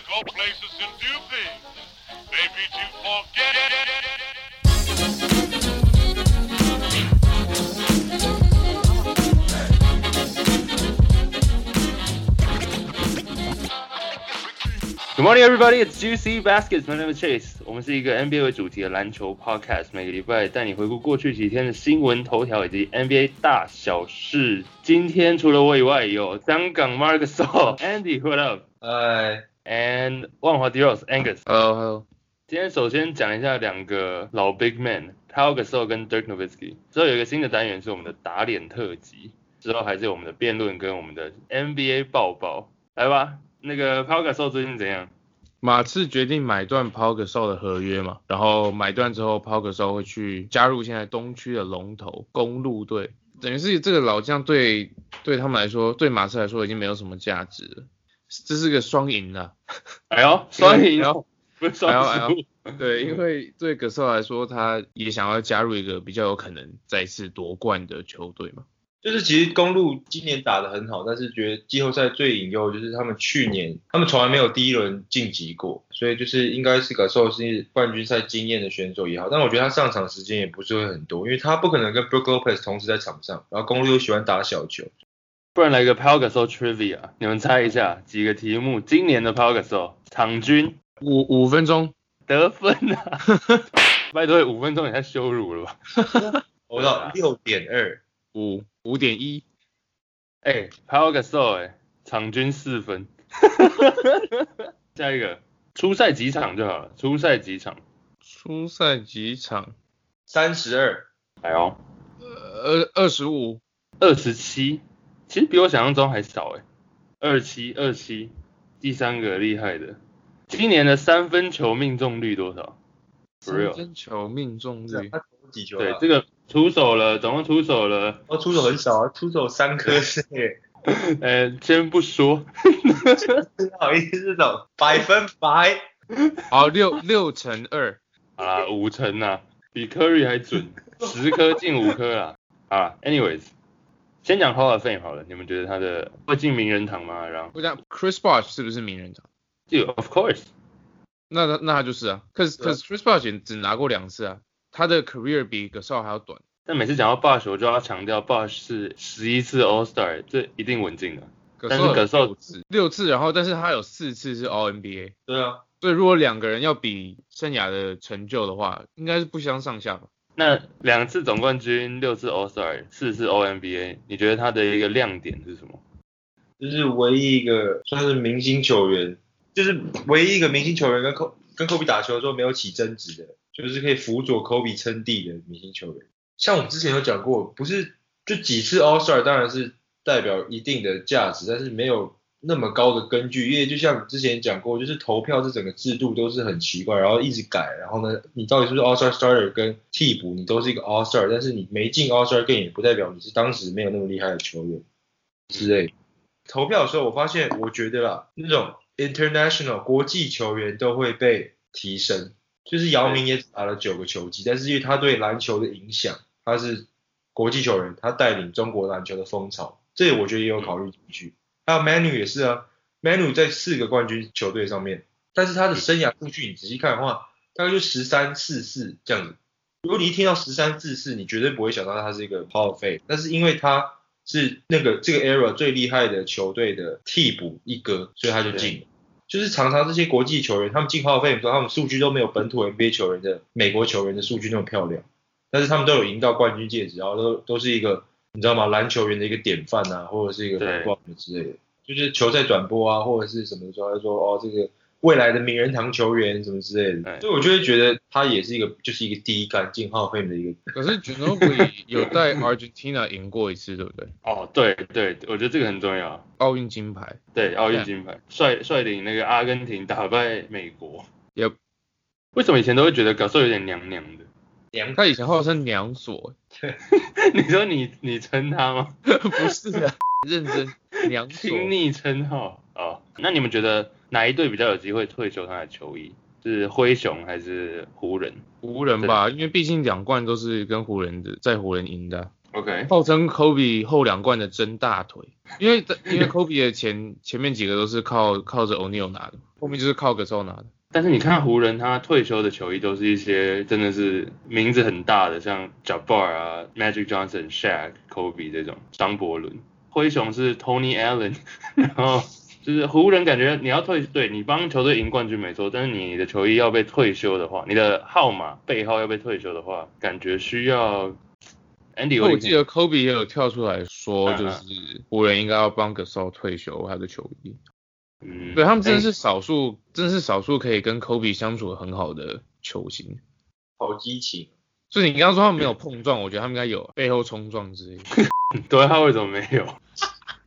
go places and do things. Maybe to forget. Good morning, everybody. It's Juicy Baskets. My name is Chase. 我们是一个 NBA 为主题的篮球 podcast，每个礼拜带你回顾过去几天的新闻头条以及 NBA 大小事。今天除了我以外，有香港 Mark Gasol、Andy，What up？哎， And 万华 D Rose Angus。Hello Hello，今天首先讲一下两个老 Big Man，Pau Gasol 跟 Dirk Nowitzki。之后有一个新的单元是我们的打脸特辑，之后还是有我们的辩论跟我们的 NBA 爆爆。来吧，那个 Pau Gasol 最近怎样？马刺决定买断 Paul Gasol 的合约嘛，然后买断之后，Paul Gasol 会去加入现在东区的龙头公路队，等于是这个老将对对他们来说，对马刺来说已经没有什么价值了，这是个双赢啊。哎呦，双赢不是双输。对，因为对 Gasol 来说，他也想要加入一个比较有可能再次夺冠的球队嘛。就是其实公路今年打得很好，但是觉得季后赛最引诱就是他们去年他们从来没有第一轮晋级过，所以就是应该是感受是冠军赛经验的选手也好，但我觉得他上场时间也不是会很多，因为他不可能跟 Brook Lopez 同时在场上，然后公路又喜欢打小球，不然来个 Pau Gasol trivia，你们猜一下几个题目？今年的 Pau Gasol 场均五五分钟，得分啊！拜托，五分钟也太羞辱了吧？我到六点二，五五点一，哎、p a u Gasol 哎、场均四分。下一个，初赛几场就好了，初赛几场。初赛几场？三十二，哎呦，呃，二十五，二十七，其实比我想象中还少哎、二七二七。第三个厉害的，今年的三分球命中率多少三 real？分球命中率他投几球啊？，对这个出手了，总共出手了，哦出手很少啊，出手三颗是耶，呃，先不说，不好意思，这种百分百。好，六六乘二，啊，五成啊，比 Curry 还准，十颗进五颗啦。啊，anyways，先讲 Hall of Fame 好了，你们觉得他的会进名人堂吗？然后我讲 Chris Bosh 是不是名人堂？就 Of course，那他那他就是啊，可是可是 Chris Bosh 只拿过两次啊，他的 career 比 Gasol 还要短。但每次讲到 Bosh，我就要强调 Bosh 是十一次 All Star，这一定稳进的。但是 Gasol 六次，然后但是他有四次是 All NBA，对啊，所以如果两个人要比生涯的成就的话，应该是不相上下吧。那两次总冠军，六次 All Star，四次 O M B A，你觉得他的一个亮点是什么？就是唯一一个算是明星球员，就是唯一一个明星球员跟科跟科比打球的时候没有起争执的，就是可以辅佐科比称帝的明星球员。像我们之前有讲过，不是就几次 All Star 当然是代表一定的价值，但是没有那么高的根据，因为就像之前讲过，就是投票这整个制度都是很奇怪，然后一直改，然后呢，你到底是不是 All Star starter 跟替补，你都是一个 All Star，但是你没进 All Star game 也不代表你是当时没有那么厉害的球员之类的。投票的时候，我发现，我觉得啦，那种 international 国际球员都会被提升。就是姚明也打了九个球季，但是因为他对篮球的影响，他是国际球员，他带领中国篮球的风潮，这我觉得也有考虑进去。还有 Manu 也是啊，Manu 在四个冠军球队上面，但是他的生涯数据你仔细看的话，大概就十三四四这样子。如果你一听到十三四四，你绝对不会想到他是一个 Power Five，但是因为他是那个这个 era 最厉害的球队的替补一哥，所以他就进了。就是常常这些国际球员，他们进 Power Five，他们数据都没有本土 NBA 球员的美国球员的数据那么漂亮，但是他们都有赢到冠军戒指，然后都都是一个你知道吗？篮球员的一个典范啊，或者是一个对荣光之类的。就是球赛转播啊，或者是什么时候，他说哦这个未来的名人堂球员什么之类的，对所以我就会觉得他也是一个就是一个第一杆进 Hall of Fame 的一个可是 Ginobili 有带 Argentina 赢过一次，对不对？哦，对对，我觉得这个很重要。奥运金牌。对，奥运金牌，率率领那个阿根廷打败美国。Yep 为什么以前都会觉得 Gasol 有点娘娘的？良他以前号称娘锁，你说你你称他吗？不是啊，认真娘 锁。亲昵称号哦。那你们觉得哪一队比较有机会退休他的球衣？是灰熊还是湖人？湖人吧，因为毕竟两冠都是跟湖人的在湖人赢的啊。OK，号称 Kobe 后两冠的真大腿，因为因为 Kobe 的前前面几个都是靠靠着 O'Neal 拿的，后面就是靠 Gasol 拿的。但是你看湖人他退休的球衣都是一些真的是名字很大的，像 Jabbar 啊、Magic Johnson、Shaq、Kobe 这种，张伯伦。灰熊是 Tony Allen，然后就是湖人感觉你要退，对你帮球队赢冠军没错，但是你的球衣要被退休的话，你的号码背号要被退休的话，感觉需要 Andy 我记得 Kobe 也有跳出来说，嗯就是湖人应该要帮 Gasol 退休他的球衣。嗯，对他们真的哎是少数，真的是少数可以跟 Kobe 相处很好的球星。好激情。所以你刚刚说他们没有碰撞，我觉得他们应该有背后冲撞之类的。对他为什么没有？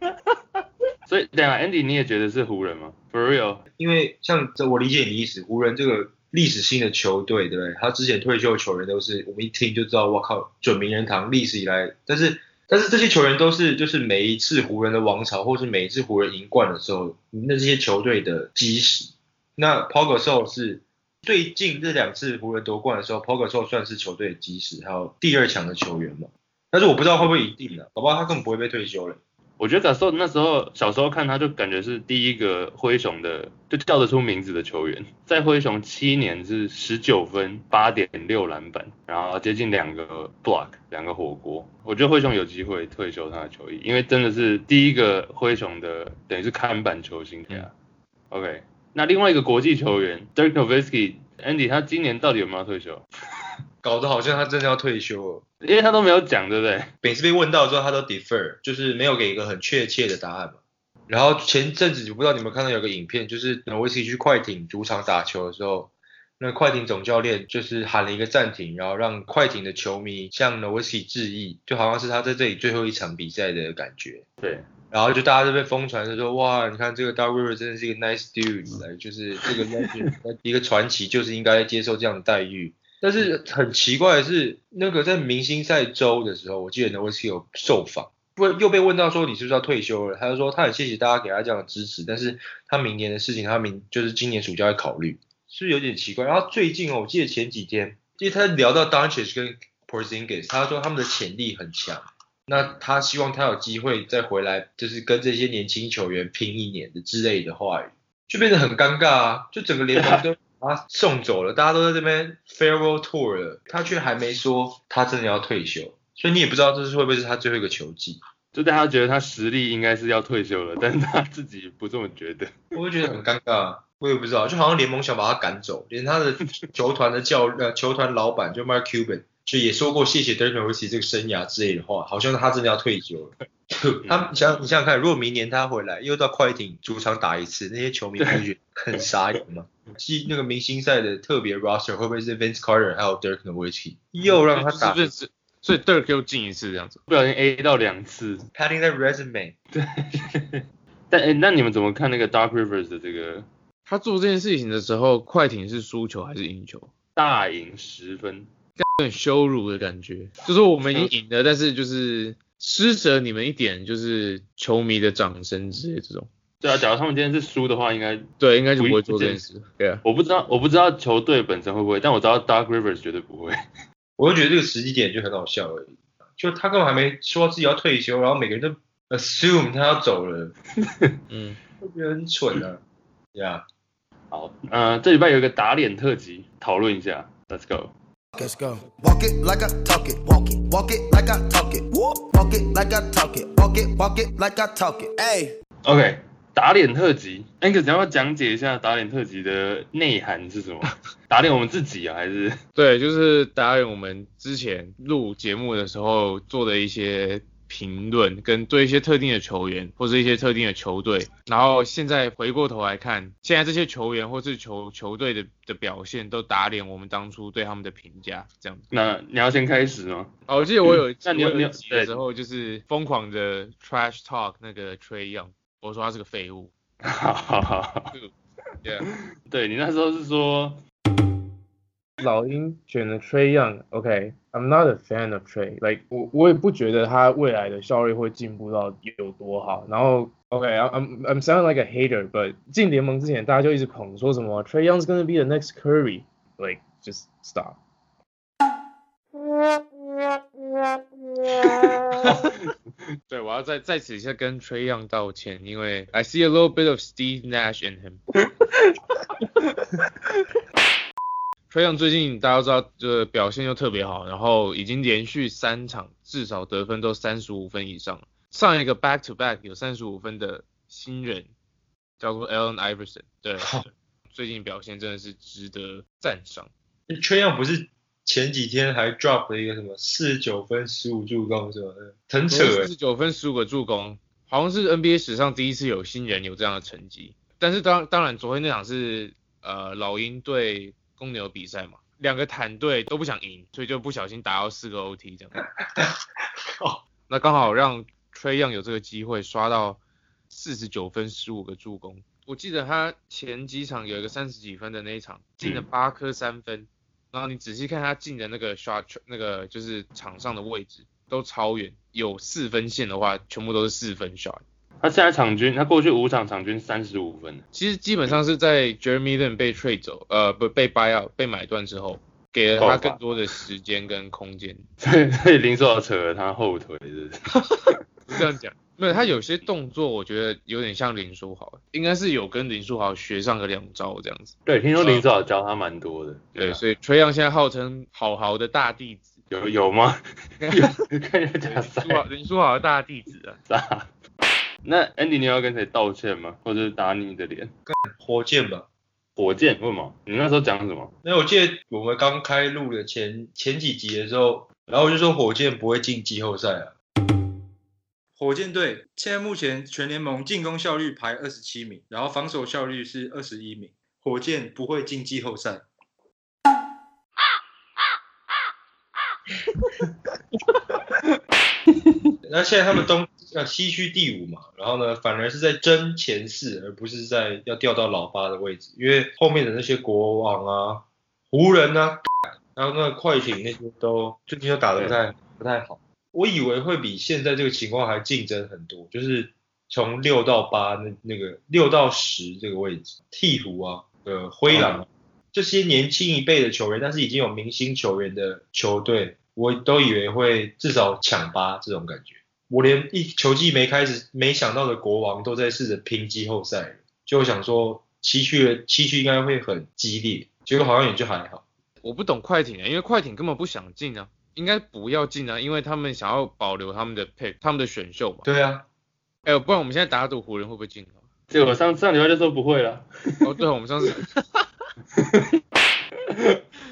所以对啊，Andy 你也觉得是湖人吗？For real？因为像这我理解你的意思，湖人这个历史性的球队，对不对？他之前退休的球员都是我们一听就知道，我靠，准名人堂历史以来，但是但是这些球员都是就是每一次湖人的王朝，或是每一次湖人赢冠的时候，那这些球队的基石。那 p o g a s o 是最近这两次湖人夺冠的时候 p o g a s o 算是球队的基石，还有第二强的球员嘛。但是我不知道会不会一定呢、搞不好他根本不会被退休了。我觉得 g a s o 那时候小时候看他就感觉是第一个灰熊的就叫得出名字的球员，在灰熊七年是十九分八点六篮板，然后接近两个 block 两个火锅。我觉得灰熊有机会退休他的球衣，因为真的是第一个灰熊的等于是看板球星啊。OK，那另外一个国际球员 Dirk Nowitzki，Andy 他今年到底有没有退休？搞得好像他真的要退休了。因为他都没有讲，对不对？每次被问到之后，他都 defer，就是没有给一个很确切的答案嘛。然后前阵子我不知道你们有没有看到有个影片，就是诺维斯基去快艇主场打球的时候，那快艇总教练就是喊了一个暂停，然后让快艇的球迷向诺维斯基致意，就好像是他在这里最后一场比赛的感觉。对，然后就大家都被疯传，就说哇，你看这个 Dark River 真的是一个 nice dude，来就是这个 一个传奇，就是应该接受这样的待遇。但是很奇怪的是，那个在明星赛周的时候，我记得 n o w i s k i 有受访，不又被问到说你是不是要退休了？他就说他很谢谢大家给他这样的支持，但是他明年的事情他明就是今年暑假会考虑，是不是有点奇怪？然后最近哦，我记得前几天，因为他聊到 d o n c h i c 跟 Porzingis，他说他们的潜力很强，那他希望他有机会再回来，就是跟这些年轻球员拼一年的之类的话语，就变得很尴尬啊！就整个联盟都 把他送走了，大家都在这边 farewell tour 了，他却还没说他真的要退休，所以你也不知道这是会不会是他最后一个球季，就大家觉得他实力应该是要退休了，但是他自己不这么觉得。我会觉得很尴尬啊。我也不知道，就好像联盟想把他赶走，连他的球团的教呃球团老板就 Mark Cuban 就也说过谢谢 Dirk Nowitzki 这个生涯之类的话，好像他真的要退休了。他你想你想想看，如果明年他回来又到快艇主场打一次，那些球迷不会觉得很傻眼吗？记那个明星赛的特别 roster 会不会是 Vince Carter 还有 Dirk Nowitzki 又让他打是不是？所以 Dirk 又进一次这样子。不小心 A 到两次。padding that resume？对 但哎、那你们怎么看那个 Dark Rivers 的这个他做这件事情的时候，快艇是输球还是赢球？大赢十分？有点羞辱的感觉，就是我们已经赢了，但是就是施舍你们一点，就是球迷的掌声之类这种。对啊，假如他们今天是输的话，应该对，应该就不会做这件事。对啊，我不知道，我不知道球队本身会不会，但我知道 Dark Rivers 绝对不会。我就觉得这个时机点就很好笑而已，就他根本还没说自己要退休，然后每个人都 assume 他要走了，嗯，会觉得很蠢啊。呀、好，呃，这礼拜有一个打脸特辑，讨论一下，Let's go。Let's go. Walk it like I talk it. Walk it. Walk it like I talk it. Walk it like I talk it. Walk it. Walk it like I talk it. Hey. OK，打脸特辑，Angus 你要不要讲解一下打脸特辑的内涵是什么？打脸我们自己啊，还是？对，就是打脸我们之前录节目的时候做的一些评论，跟对一些特定的球员或是一些特定的球队，然后现在回过头来看，现在这些球员或是球球队的的表现都打脸我们当初对他们的评价，这样子。那你要先开始吗？哦，我记得我有一那你有你的时候，就是疯狂的 trash talk 那个 Trey Young，我说他是个废物。哈哈哈，Yeah，对你那时候是说，老鹰选了 Trey Young，OK，I'm、not a fan of Trey，like 我我也不觉得他未来的效率会进步到有多好。然后 OK，I'm、I'm sounding like a hater，but 进联盟之前大家就一直捧说什么 Trey Young's gonna be the next Curry，like just stop。对，我要再在此下跟 Trey Young 道歉，因为 I see a little bit of Steve Nash in him。Trey Young 最近大家都知道，这表现又特别好，然后已经连续三场至少得分都三十五分以上。上一个 back to back 有三十五分的新人叫做 Allen Iverson，对，最近表现真的是值得赞赏。缺样不是前几天还 drop 了一个什么四十九分十五助攻什么的？很扯四欸十九分十五个助攻，好像是 NBA 史上第一次有新人有这样的成绩。但是当当然，昨天那场是呃老鹰对公牛比赛嘛，两个坦队都不想赢，所以就不小心打到四个 OT 这样。哦 那刚好让 Trey Young 有这个机会刷到四十九分十五个助攻。我记得他前几场有一个三十几分的那一场，进了八颗三分，然后你仔细看他进的那个 shot 那个就是场上的位置都超远，有四分线的话，全部都是四分 shot。他现在场均，他过去五场场均三十五分，其实基本上是在 Jeremy Lin 被 trade 走，呃，不被 buy out 被买断之后，给了他更多的时间跟空间。所以所以林书豪扯了他后腿，是不是？是这样讲，没有他有些动作，我觉得有点像林书豪，应该是有跟林书豪学上个两招这样子。对，听说林书豪教他蛮多的。对，啊所以崔杨现在号称好豪的大弟子，有有吗？有看人家林赛书豪 林书豪的大弟子啊。啥？那 Andy 你要跟谁道歉吗？或者是打你的脸？火箭吧。火箭？为什么？你那时候讲什么？因为我记得我们刚开录的前前几集的时候，然后我就说火箭不会进季后赛啊。火箭队现在目前全联盟进攻效率排二十七名，然后防守效率是二十一名。火箭不会进季后赛。那现在他们东呃西区第五嘛，然后呢，反而是在争前四，而不是在要掉到老八的位置，因为后面的那些国王啊、湖人啊，然后那个快艇那些都最近都打得不太不太好。我以为会比现在这个情况还竞争很多，就是从六到八那那个六到十这个位置，鹈鹕啊、呃灰狼啊、这些年轻一辈的球员，但是已经有明星球员的球队，我都以为会至少抢八这种感觉。我连一球季没开始，没想到的国王都在试着拼季后赛了，就想说七区的七区应该会很激烈，结果好像也就还好。我不懂快艇啊，因为快艇根本不想进啊，应该不要进啊，因为他们想要保留他们的 pick，他们的选秀嘛。对啊，哎呦，不然我们现在打赌湖人会不会进啊？对，我上上礼拜就说不会了。哦，对，我们上次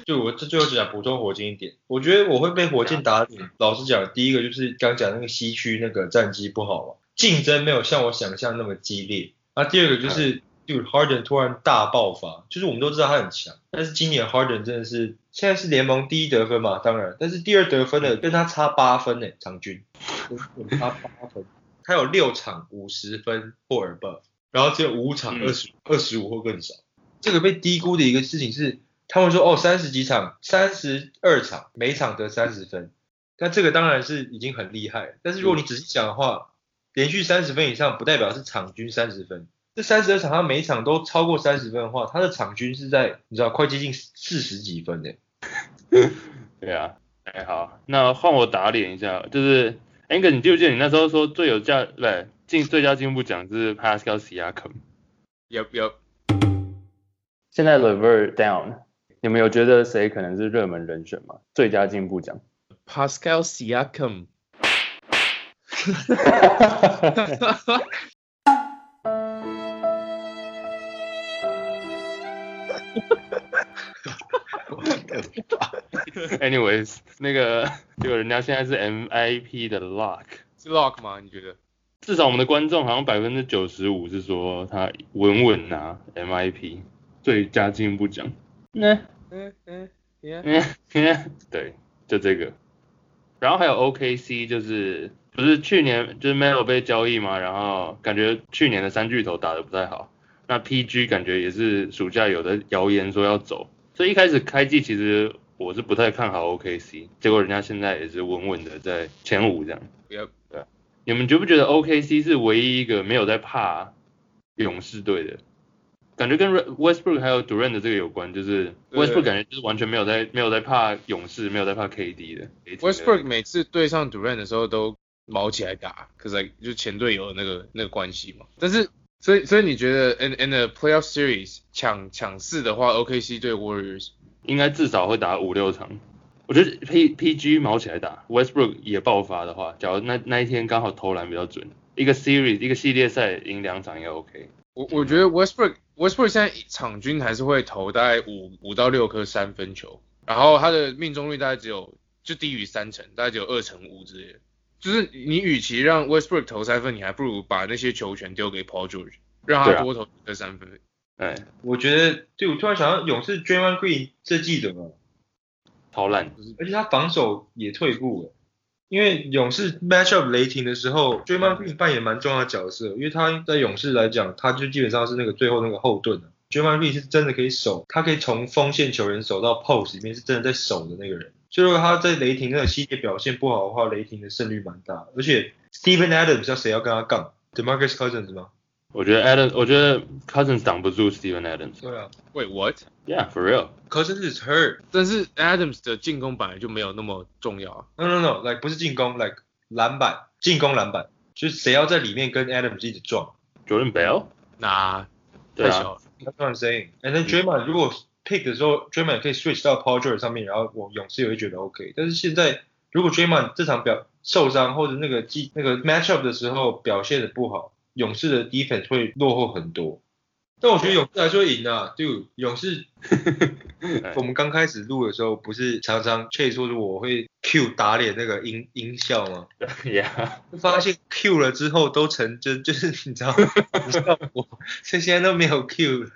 就我这最后只想补充火箭一点，我觉得我会被火箭打脸。老实讲，第一个就是刚讲那个西区那个战绩不好嘛，竞争没有像我想象那么激烈。那第二个就是，就 Harden 突然大爆发，就是我们都知道他很强，但是今年 Harden 真的是现在是联盟第一得分嘛，当然，但是第二得分的跟他差八分呢，场均差八分，他有六场五十分或 above，然后只有五场嗯二十二十五或更少。这个被低估的一个事情是，他们说哦，三十几场，三十二场，每场得三十分，那这个当然是已经很厉害。但是如果你仔细想的话，连续三十分以上，不代表是场均三十分。这三十二场，他每一场都超过三十分的话，他的场均是在你知道快接近四十几分的。对啊，哎好，那换我打脸一下，就是 Ang，你记不记得你那时候说最有价不对进最佳进步奖是 Pascal Siakam？有有现在 Lever down，你们有觉得谁可能是热门人选吗？最佳进步奖？Pascal Siakam，Anyways，那个结果人家现在是 MIP 的 Lock，是 Lock 吗？你觉得？至少我们的观众好像百分之九十五是说他稳稳拿 MIP 最佳进步奖。那嗯嗯，Yeah，嗯，对，就这个。然后还有 OKC，就是不是去年就是 Melo 被交易嘛，然后感觉去年的三巨头打得不太好。那 PG 感觉也是暑假有的谣言说要走，所以一开始开季其实我是不太看好 OKC，结果人家现在也是稳稳的在前五这样。Yep 你们觉不觉得 OKC 是唯一一个没有在怕勇士队的？感觉跟 Westbrook 还有 Durant 的这个有关，就是 Westbrook 感觉就是完全没有在没有在怕勇士，没有在怕 KD 的。Westbrook 每次对上 Durant 的时候都毛起来打，可是就前队友的那个那个关系嘛。但是所以所以你觉得 in in the playoff series 抢抢四的话，OKC 对 Warriors 应该至少会打五六场。我觉得 P PG 毛起来打，Westbrook 也爆发的话，假如那那一天刚好投篮比较准，一个 series 一个系列赛赢两场也 OK。我我觉得 Westbrook Westbrook 现在场均还是会投大概五五到六颗三分球，然后他的命中率大概只有就低于三成，大概只有二成五之类的。就是你与其让 Westbrook 投三分，你还不如把那些球权丢给 Paul George，让他多投一颗三分。哎，我觉得，对我突然想到勇士 Draymond Green 这季怎么了？超烂。而且他防守也退步了。因为勇士 match up 雷霆的时候，Draymond Green 扮演蛮重要的角色，因为他在勇士来讲，他就基本上是那个最后那个后盾啊。Draymond Green 是真的可以守，他可以从锋线球员守到 post 里面，是真的在守的那个人。所以如果他在雷霆那个系列表现不好的话，雷霆的胜率蛮大。而且 Stephen Adams 要谁要跟他杠？DeMarcus Cousins 吗？我觉得 Adams，我觉得 Cousins 挡不住 Stephen Adams。对啊 Wait what？Yeah，for real。，Cousins is hurt。但是 Adams 的进攻本来就没有那么重要啊。No no no，like 不是进攻，like 篮板，进攻篮板，就是谁要在里面跟 Adams 一直撞。Jordan Bell。那对啊太小了。That's what I'm saying. And then Draymond 如果 pick 的时候，Draymond 可以 switch 到 Paul George 上面，然后我勇士也会觉得 OK。但是现在如果 Draymond 这场表受伤或者那个季那个 matchup 的时候表现的不好，勇士的 defense 会落后很多。但我觉得勇士还是会赢啊，Dude，勇士 我们刚开始录的时候，不是常常 Chase 说我会 Q 打脸那个音音效吗。发现 Q 了之后都成真就是你知道吗？效果，所以现在都没有 Q 了，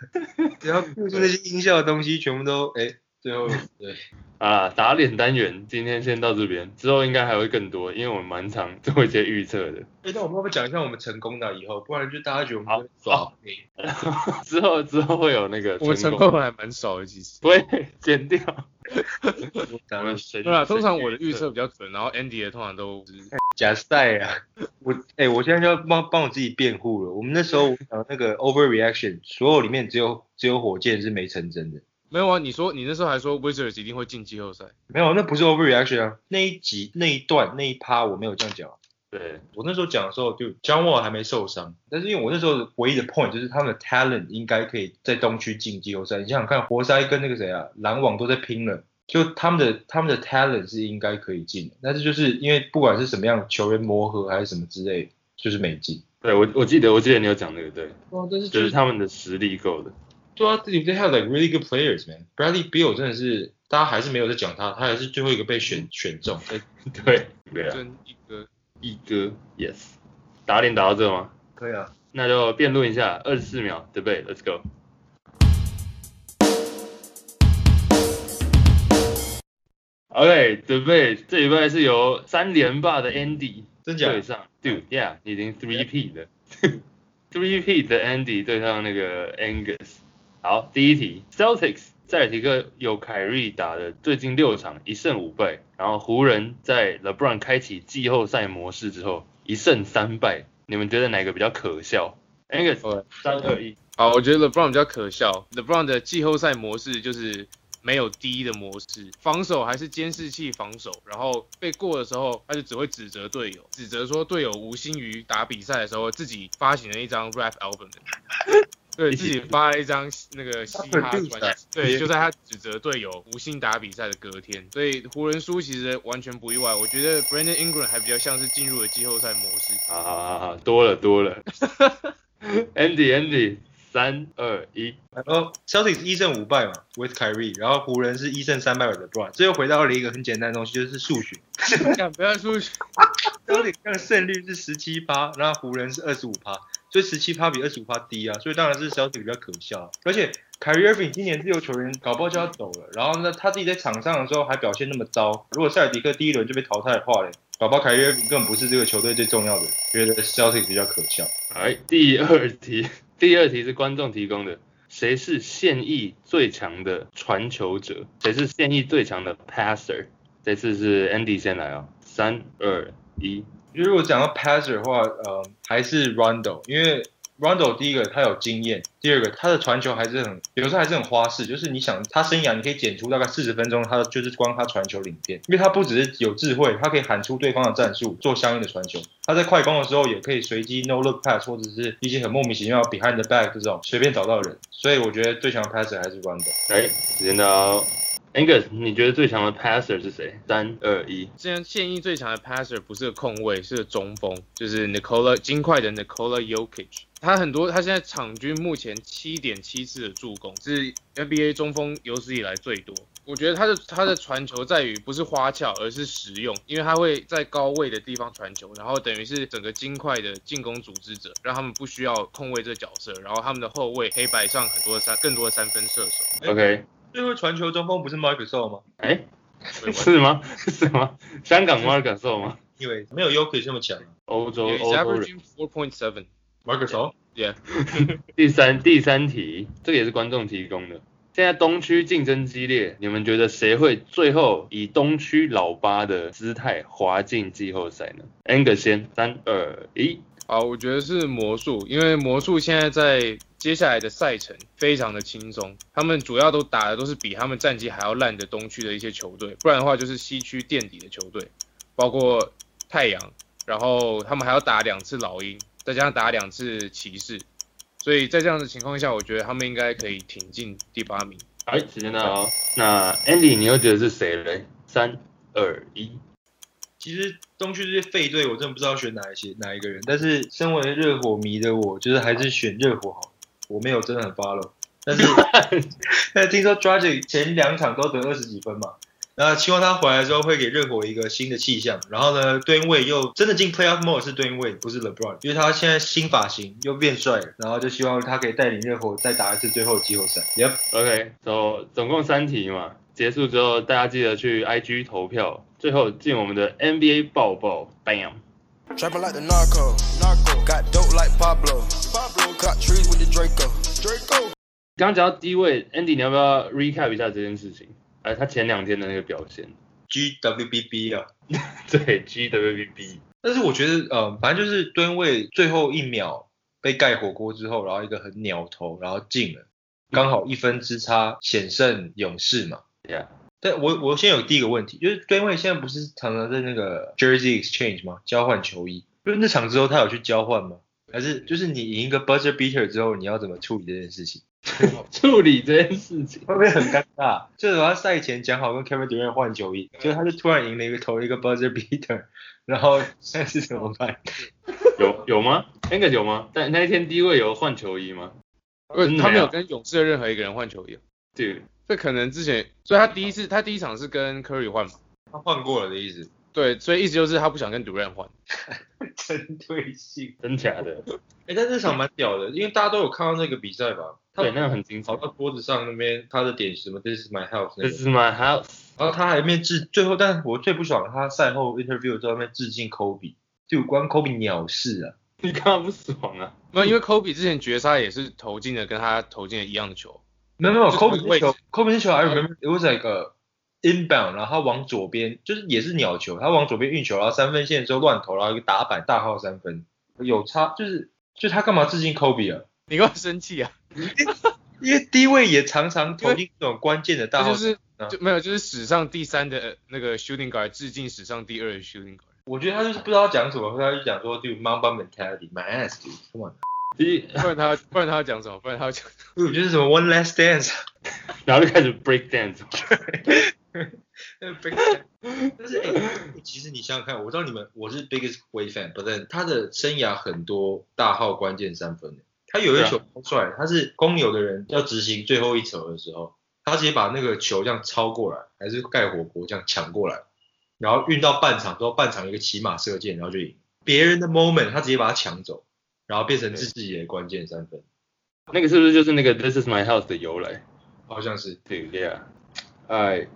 只要那些音效的东西，全部都哎，最后对，啊，打脸单元今天先到这边，之后应该还会更多，因为我们蛮常做一些预测的。哎，那我们要不要讲一下我们成功的以后，不然就大家觉得我们好在耍废。之后之后会有那个我们成功，功还蛮少的，其实。不会剪掉。对啊，通常我的预测比较准，然后 Andy 的通常都是假赛啊，我哎，我现在就要帮帮我自己辩护了。我们那时候讲那个 overreaction，所有里面只有只有火箭是没成真的。没有啊。你说你那时候还说 Wizards 一定会进季后赛，没有，那不是 overreaction 啊，那一集那一段那一趴我没有这样讲啊。对，我那时候讲的时候，就 John Wall 还没受伤，但是因为我那时候唯一的 point 就是他们的 talent 应该可以在东区进季后赛。你想想看，活塞跟那个谁啊，篮网都在拼了，就他们的他们的 talent 是应该可以进的，但是就是因为不管是什么样球员磨合还是什么之类，就是没进。对我我记得我记得你有讲那个，对，哇，但是就是他们的实力够的。对啊，they they have like really good players man。Bradley Beal 真的是大家还是没有在讲他，他还是最后一个被选选中。哎对对啊，真一哥一哥，yes，打脸打到这吗？可以啊，那就辩论一下，二十四秒，debate，let's go。OK，debate 这礼拜是由三连霸的 Andy 真假对上，Dude，yeah，已经 three P 的，three P 的 Andy 对上那个 Angus。好，第一题，Celtics 塞尔提克有凯瑞打的最近六场一胜五败，然后湖人在 LeBron 开启季后赛模式之后一胜三败，你们觉得哪个比较可笑？Angus，三二一，好，我觉得 LeBron 比较可笑。LeBron 的季后赛模式就是没有第一的模式，防守还是监视器防守，然后被过的时候，他就只会指责队友，指责说队友无心于打比赛的时候自己发行了一张 rap album，对自己发了一张那个嘻哈专辑，对，就在他指责队友无心打比赛的隔天，所以湖人输其实完全不意外。我觉得 Brandon Ingram 还比较像是进入了季后赛模式。好好好好，多了多了，Andy Andy，三二一，然后 Celtics 一胜五败嘛，with Kyrie，然后湖人是一胜三败 with LeBron，这又回到了一个很简单的东西，就是数学。干不要输，Celtics 那个胜率是十七趴，然后湖人是二十五趴，所以十七趴比二十五趴低啊，所以当然是 Celtics 比较可笑啊。而且 Kyrie Irving 今年自由球员搞不好就要走了，然后呢他自己在场上的时候还表现那么糟，如果塞尔迪克第一轮就被淘汰的话嘞，搞不好 Kyrie Irving 根本不是这个球队最重要的，觉得 Celtics 比较可笑。来第二题，第二题是观众提供的，谁是现役最强的传球者？谁是现役最强的 passer？这次是 Andy 先来哦、三二一，如果讲到 passer 的话，呃，还是 Rondo，因为 Rondo 第一个他有经验，第二个，他的传球还是很，有时候还是很花式，就是你想他生涯你可以剪出大概四十分钟，他就是光他传球领片，因为他不只是有智慧，他可以喊出对方的战术，做相应的传球。他在快攻的时候也可以随机 no look pass 或者是一些很莫名其妙 behind the back 这种随便找到人，所以我觉得最强的 passer 还是 Rondo。哎，时间到，Angus，你觉得最强的 passer 是谁？三二一，现在现役最强的 passer 不是个控卫，是个中锋，就是 Nikola 金块的 Nikola Jokic。他很多，他现在场均目前七点七次的助攻，是 NBA 中锋有史以来最多。我觉得他的他的传球在于不是花俏，而是实用，因为他会在高位的地方传球，然后等于是整个金块的进攻组织者，让他们不需要控卫这个角色，然后他们的后卫可以摆上很多的三更多的三分射手。OK，最会传球中锋不是 Marcus Gasol 吗？哎，是吗？是吗？香港 Mark Gasol 吗？因为没有 Yoki 这么强啊。欧洲欧洲人。averaging four point seven. Marcus Gasol，Yeah. 第三 第三题，这个也是观众提供的。现在东区竞争激烈，你们觉得谁会最后以东区老八的姿态滑进季后赛呢？Ang 先，三二一，好，我觉得是魔术，因为魔术现在在接下来的赛程非常的轻松，他们主要都打的都是比他们战绩还要烂的东区的一些球队，不然的话就是西区垫底的球队，包括太阳，然后他们还要打两次老鹰，再加上打两次骑士，所以在这样的情况下，我觉得他们应该可以挺进第八名。哎，时间到了。那 Andy，你又觉得是谁嘞？三二一，其实东区这些废队，我真的不知道选哪一些哪一个人。但是身为热火迷的我，就是还是选热火好。我没有真的很 follow，但是 但是听说 Dragic 前两场都得二十几分嘛，那希望他回来之后会给热火一个新的气象。然后呢，对位又真的进 playoff mode 是对位，不是 LeBron，因为他现在新发型又变帅了，然后就希望他可以带领热火再打一次最后的季后赛。Yep，OK，走、总共三题嘛，结束之后大家记得去 IG 投票，最后进我们的 NBA 爆爆，Bam。Trapping like the narco. Narco. Got dope like Pablo. Pablo. Cut trees with the Draco. Draco. 刚刚讲到低位，Andy 你要不要 recap 一下这件事情？哎，他前两天的那个表现，GWBB 啊。对 GWBB 但是我觉得，呃，反正就是吨位最后一秒被盖火锅之后，然后一个很鸟头，然后进了，刚好一分之差险胜勇士嘛。Yeah，但我我先有第一个问题，就是吨位现在不是常常在那个 Jersey Exchange 吗？交换球衣，就是那场之后他有去交换吗？还是就是你赢一个 buzzer beater 之后，你要怎么处理这件事情？处理这件事情。会不会很尴尬？就是他赛前讲好跟 Kevin Durant 换球衣，结果他就突然赢了一个投了一个 buzzer beater，然后现在是怎么办？有有吗？那个有吗？但那一天低位有换球衣吗？呃真的没有他没有跟勇士的任何一个人换球衣，对，这可能之前，所以他第一次他第一场是跟 Curry 换嘛，他换过了的意思。对，所以意思就是他不想跟 Durant 换。针对性。真假的？哎、但这场蛮屌的，因为大家都有看到那个比赛吧？他对，那个很精彩跑。到桌子上那边，他的点什么 This is my house 那 This，is my house。然后他还面致最后，但我最不爽，他赛后 interview 在外面致敬 Kobe，就关 Kobe 鸟事啊！你干嘛不爽啊？没有，因为 Kobe 之前绝杀也是投进了跟他投进了一样的球，没有没有，Kobe 那球，Kobe 那球 I remember it was like a inbound，然后他往左边，就是也是鸟球，他往左边运球，然后三分线之后乱投，然后一个打板大号三分，有差，就是就他干嘛致敬 Kobe 啊？你干嘛生气啊？因为低位也常常投进这种关键的大号就是啊就没有，就是史上第三的呃那个 shooting guard 致敬史上第二的 shooting guard。我觉得他就是不知道讲什么，他就讲说，dude Mamba mentality，my ass dude，come on，第一，不然他不然他要讲什么？不然他要讲 dude 就是什么 one last dance，然后就开始 break dance。但是哎、其实你想想看，我知道你们我是 biggest Wade fan，but then 他的生涯很多大号关键三分的，他有一球超帅，他是公牛的人要执行最后一球的时候，他直接把那个球这样超过来，还是盖火锅这样抢过来，然后运到半场之后，半场一个骑马射箭，然后就赢。别人的 moment 他直接把它抢走，然后变成自己的关键三分，那个是不是就是那个 This is my house 的由来？好像是。对，Yeah。哎，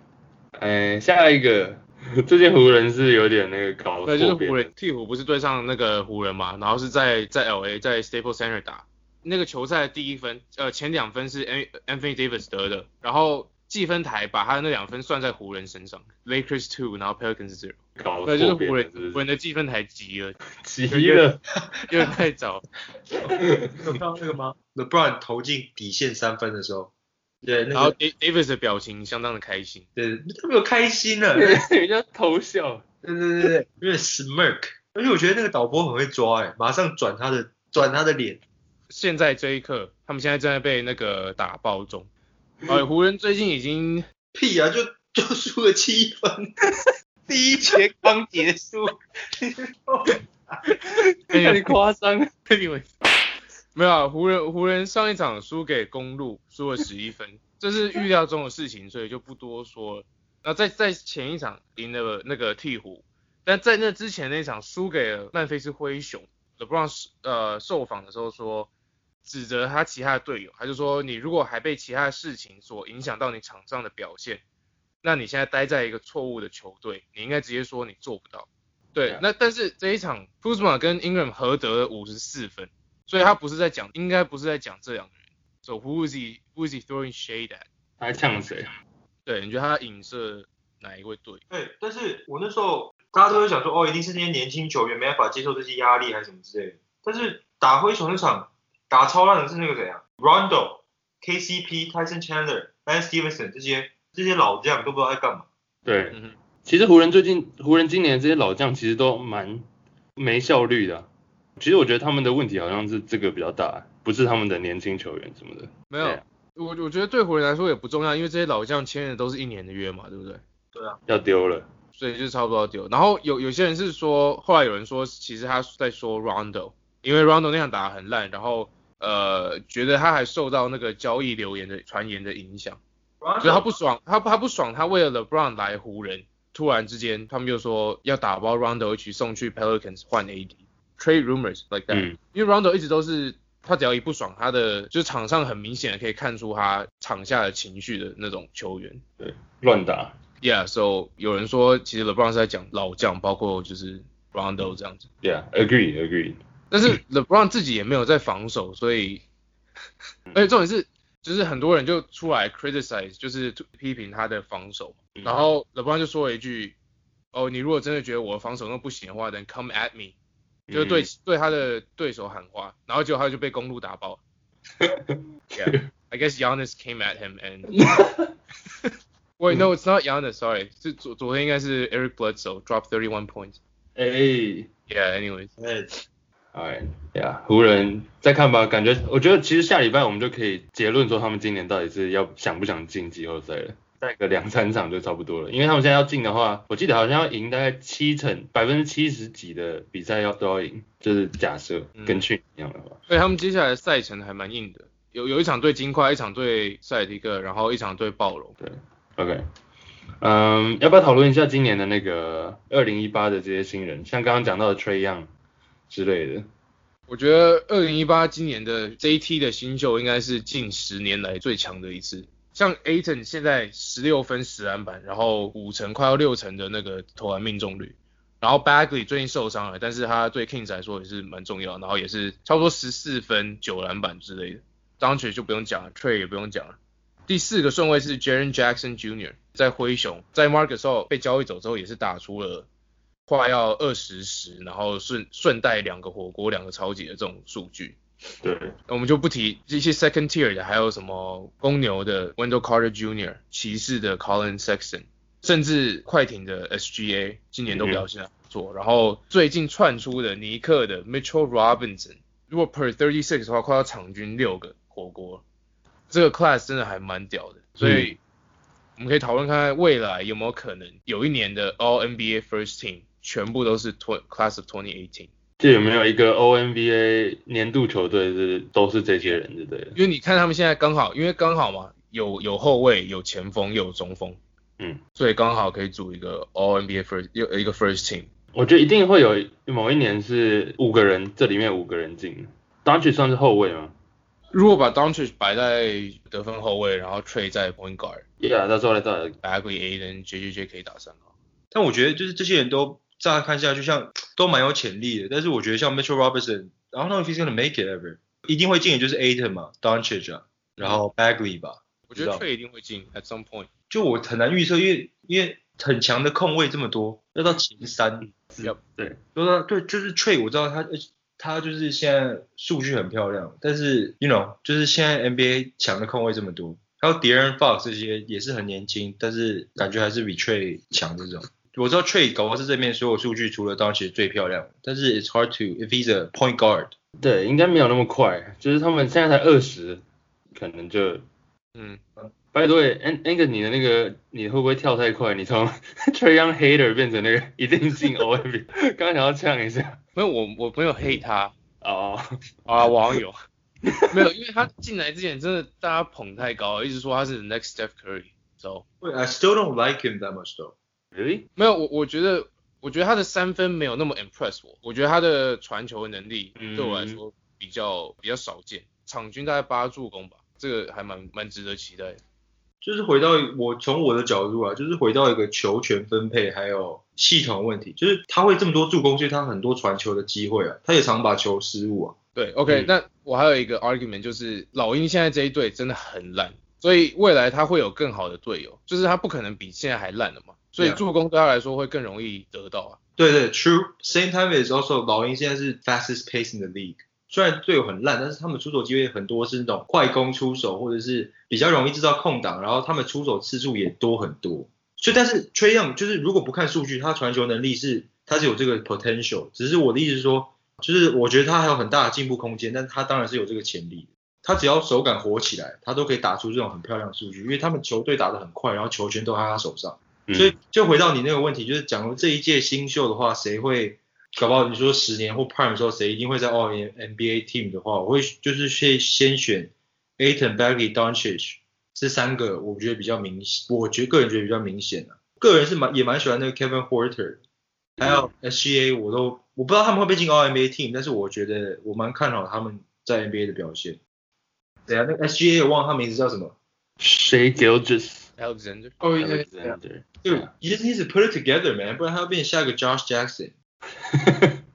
哎，下一个，这件湖人是有点那个搞对，就是湖人替补不是对上那个湖人嘛，然后是在在 L A 在 Staples Center 打那个球赛的第一分，呃前两分是 An- Anthony Davis 得的，然后计分台把他那两分算在湖人身上，Lakers two，然后 Pelicans zero。搞对，就是湖人湖人的计分台急了，急了，因为太早。你 有看到那个吗？LeBron 投进底线三分的时候，对，那然后 Da- Davis 的表情相当的开心。对，他没有开心了，人家偷笑。对对对对，有点 smirk，而且我觉得那个导播很会抓，哎，马上转他的转他的脸，现在这一刻，他们现在正在被那个打爆中。呃，湖人最近已经屁啊，就 就输了七分，第一节刚结束，太夸张了。Anyway，没有啊，湖人湖人上一场输给公路，输了十一分，这是预料中的事情，所以就不多说了。那在在前一场赢了那个鹈鹕，但在那之前那场输给了曼菲斯灰熊。LeBron 呃受访的时候说，指责他其他的队友，他就说你如果还被其他的事情所影响到你场上的表现，那你现在待在一个错误的球队，你应该直接说你做不到。对那但是这一场 Kuzma 跟 Ingram 合得了五十四分，所以他不是在讲，应该不是在讲这两个人。So who is he who is he throwing shade at？他还呛谁？对，你觉得他影射哪一位队？对，但是我那时候大家都会想说，哦，一定是那些年轻球员没办法接受这些压力还是什么之类的。但是打灰熊那场打超烂的是那个谁啊？Rondo、KCP、Tyson Chandler、Lance Stevenson 这些这些老将都不知道在干嘛。对，嗯哼，其实湖人最近湖人今年这些老将其实都蛮没效率的啊、其实我觉得他们的问题好像是这个比较大，不是他们的年轻球员什么的。没有啊，我我觉得对湖人来说也不重要，因为这些老将签的都是一年的约嘛，对不对？对啊要丢了。所以就差不多要丢。然后有有些人是说，后来有人说，其实他在说 Rondo，因为 Rondo 那场打得很烂，然后呃觉得他还受到那个交易流言的传言的影响，所以他不爽，他他不爽，他为了 LeBron 来湖人，突然之间他们就说要打包 Rondo 一起送去 Pelicans 换 AD，trade rumors like that，、嗯因为 Rondo 一直都是他只要一不爽，他的就是场上很明显的可以看出他场下的情绪的那种球员。对乱打。Yeah，so 有人说其实 LeBron 是在讲老将，包括就是 Rondo 这样子，Yeah，agree agree。但是 LeBron 自己也没有在防守，所以，而且重点是，就是很多人就出来 criticize，就是批评他的防守，嗯然后 LeBron 就说了一句，哦，你如果真的觉得我的防守那不行的话，then come at me，就是对、对他的对手喊话，然后结果他就被公路打爆。Yeah，I guess Giannis came at him and Wait, no, it's not Giannis. Sorry，是昨昨天应该是 Eric Bledsoe drop thirty one points. 哎、Yeah, anyways. 哎，哎呀，湖人再看吧，感觉我觉得其实下礼拜我们就可以结论说他们今年到底是要想不想进季后赛了，再个两三场就差不多了，因为他们现在要进的话，我记得好像要赢大概七成百分之七十几的比赛要都要赢，就是假设嗯。跟去年一样的话，所以他们接下来赛程还蛮硬的，有有一场对金块，一场对塞尔提克，然后一场对暴龙。对 OK，嗯，要不要讨论一下今年的那个二零一八的这些新人，像刚刚讲到的 Trey Young 之类的，我觉得二零一八今年的 JT 的新秀应该是近十年来最强的一次。像 Aton 现在十六分十篮板，然后五成快要六成的那个投篮命中率，然后 Bagley 最近受伤了，但是他对 Kings 来说也是蛮重要，然后也是差不多十四分九篮板之类的。当 a 就不用讲了，Trey 也不用讲了。第四个顺位是 Jaren Jackson Jr. 在灰熊，在 Marcus 被交易走之后，也是打出了快要二十十，然后顺顺带两个火锅、两个超级的这种数据。对，我们就不提这些 second tier 的，还有什么公牛的 Wendell Carter Jr.、骑士的 Colin Sexton，甚至快艇的 SGA 今年都表现得不错。然后最近窜出的尼克的 Mitchell Robinson，如果 per thirty six 的话，快要场均六个火锅，这个 class 真的还蛮屌的。所以我们可以讨论看看未来有没有可能有一年的 All NBA First Team 全部都是 tw class of twenty eighteen。这有没有一个 ONBA 年度球队是都是这些人，对不对？因为你看他们现在刚好，因为刚好嘛，有有后卫，有前锋，又有中锋，嗯，所以刚好可以组一个 All NBA First 有一个 First Team。我觉得一定会有某一年是五个人，这里面五个人进。当曲算是后卫吗如果把 Doncic 摆在得分后卫，然后 Trey 在 Point Guard，？Yeah，到时候来到 Bagley、Aden、JJJ 可以打三号。但我觉得就是这些人都乍看下去像 都蛮有潜力的，但是我觉得像 Mitchell Robinson，然后 know if he's gonna make it ever，一定会进的就是 Aiton 嘛，Doncic 啊，然后 Bagley 吧，我觉得 Trey 一定会进 at some point。就我很难预测，因为因为很强的控卫这么多，要到前三。是对，说到对，就是 Trey，我知道他，呃他就是现在数据很漂亮，但是 you know，就是现在 NBA 强的控卫这么多，还有 De'Aaron Fox 这些也是很年轻，但是感觉还是比 Trey 强这种。我知道 Trey 搞不是这边所有数据除了当时最漂亮，但是 it's hard to if he's a point guard。对，应该没有那么快，就是他们现在才二十，可能就嗯，By the way，那那个你的那个你会不会跳太快？你从 Trey Young hater 变成那个一定进 OMB，刚刚想要呛一下。没有我我没有黑他哦，啊，我好像有，没有，因为他进来之前真的大家捧太高了，一直说他是 next Steph Curry。So，I still don't like him that much though. really？没有我我觉得我觉得他的三分没有那么 impress 我，我觉得他的传球能力嗯对我来说比较比较少见，场均大概八助攻吧，这个还蛮蛮值得期待的。就是回到我从我的角度啊，就是回到一个球权分配还有系统问题，就是他会这么多助攻，所以他很多传球的机会啊，他也常把球失误啊。对，OK，、嗯那我还有一个 argument 就是老鹰现在这一队真的很烂，所以未来他会有更好的队友，就是他不可能比现在还烂了嘛，所以助攻对他来说会更容易得到啊。对对，True。Same time is also 老鹰现在是 fastest pace in the league。虽然队友很烂，但是他们出手机会很多是那种快攻出手，或者是比较容易制造空档，然后他们出手次数也多很多。所以，但是 Trey Young 就是如果不看数据，他传球能力是他是有这个 potential。只是我的意思是说，就是我觉得他还有很大的进步空间，但他当然是有这个潜力的。他只要手感活起来，他都可以打出这种很漂亮的数据，因为他们球队打得很快，然后球权都在他手上。嗯。所以就回到你那个问题，就是假如这一届新秀的话，谁会搞不好你说十年或 Prime 的时候，谁一定会在 All NBA Team 的话，我会就是先先选 Aiton、Bagley、Doncic 这三个，我觉得比较明显，我觉得个人觉得比较明显的、个人是蛮也蛮喜欢那个 Kevin Porter，还有 SGA，我都我不知道他们会不会进 All NBA Team，但是我觉得我蛮看好他们在 NBA 的表现。对啊，那个 SGA 我忘了他名字叫什么。谁？Gilgis Alexander，哦，Alexander？对，you just need to put it together, man，不然他要变下一个 Josh Jackson。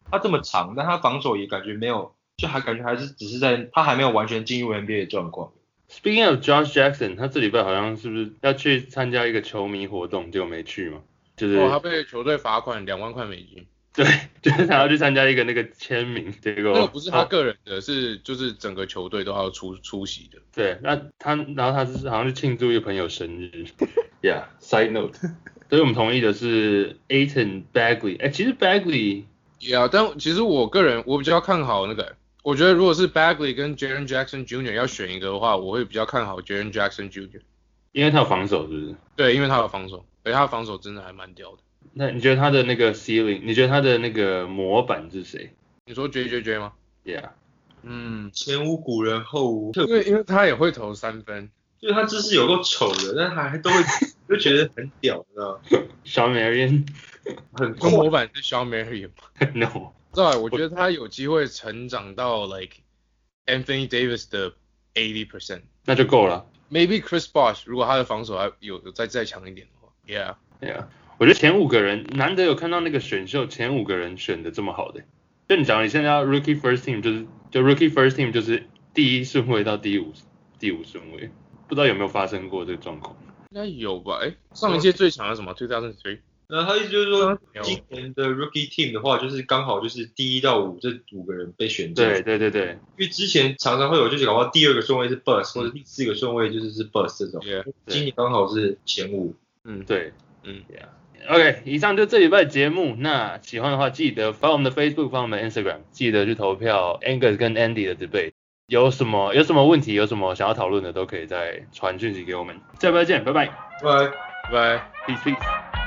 他这么长，但他防守也感觉没有，就还感觉还是只是在他还没有完全进入 NBA 的状况。Speaking of Josh Jackson，他这礼拜好像是不是要去参加一个球迷活动，结果没去嘛？就是、哦，他被球队罚款两万块美金，对，就是他要去参加一个那个签名，结果那个不是他个人的，是就是整个球队都要出出席的。对，那他然后他是好像是庆祝一个朋友生日，Yeah，side note，所以我们同意的是 Aiton Bagley，哎，其实 Bagley 也啊，但其实我个人我比较看好那个，我觉得如果是 Bagley 跟 Jaren Jackson Jr. 要选一个的话，我会比较看好 Jaren Jackson Jr. 因为他有防守，是不是？对，因为他有防守，而且他防守真的还蛮屌的。那你觉得他的那个 ceiling，你觉得他的那个模板是谁你说 J J J 吗？？Yeah，嗯，前无古人后无特因为因为他也会投三分，就是他姿势有够丑的，但他还都会 就觉得很屌，你知道吗？Sean Marion 很快。跟模板是 Sean Marion 嘛。No，知道，我觉得他有机会成长到 like Anthony Davis 的 eighty percent。那就够了。Maybe Chris Bosh 如果他的防守还有有再再强一点的话，Yeah，Yeah，我觉得前五个人难得有看到那个选秀前五个人选的这么好的。就你讲你现在要 Rookie First Team 就是就 Rookie First Team 就是第一顺位到第五第五顺位，不知道有没有发生过这个状况。应该有吧？哎，上一届最强的什么？Two thousand three。然后他意思就是说，今年的 Rookie Team 的话，就是刚好就是第一到五这五个人被选进。对，对对对，因为之前常常会有就是搞到第二个顺位是 Bus，或者第四个顺位就是是 Bus 这种。Yeah，今年刚好是前五。嗯，对，嗯，Yeah。OK，以上就这礼拜的节目。那喜欢的话，记得发我们的 Facebook，发我们的 Instagram，记得去投票 Angus 跟 Andy 的 debate。有什么有什么问题，有什么想要讨论的，都可以再传讯息给我们。下礼拜见，拜拜拜。拜拜。，peace peace。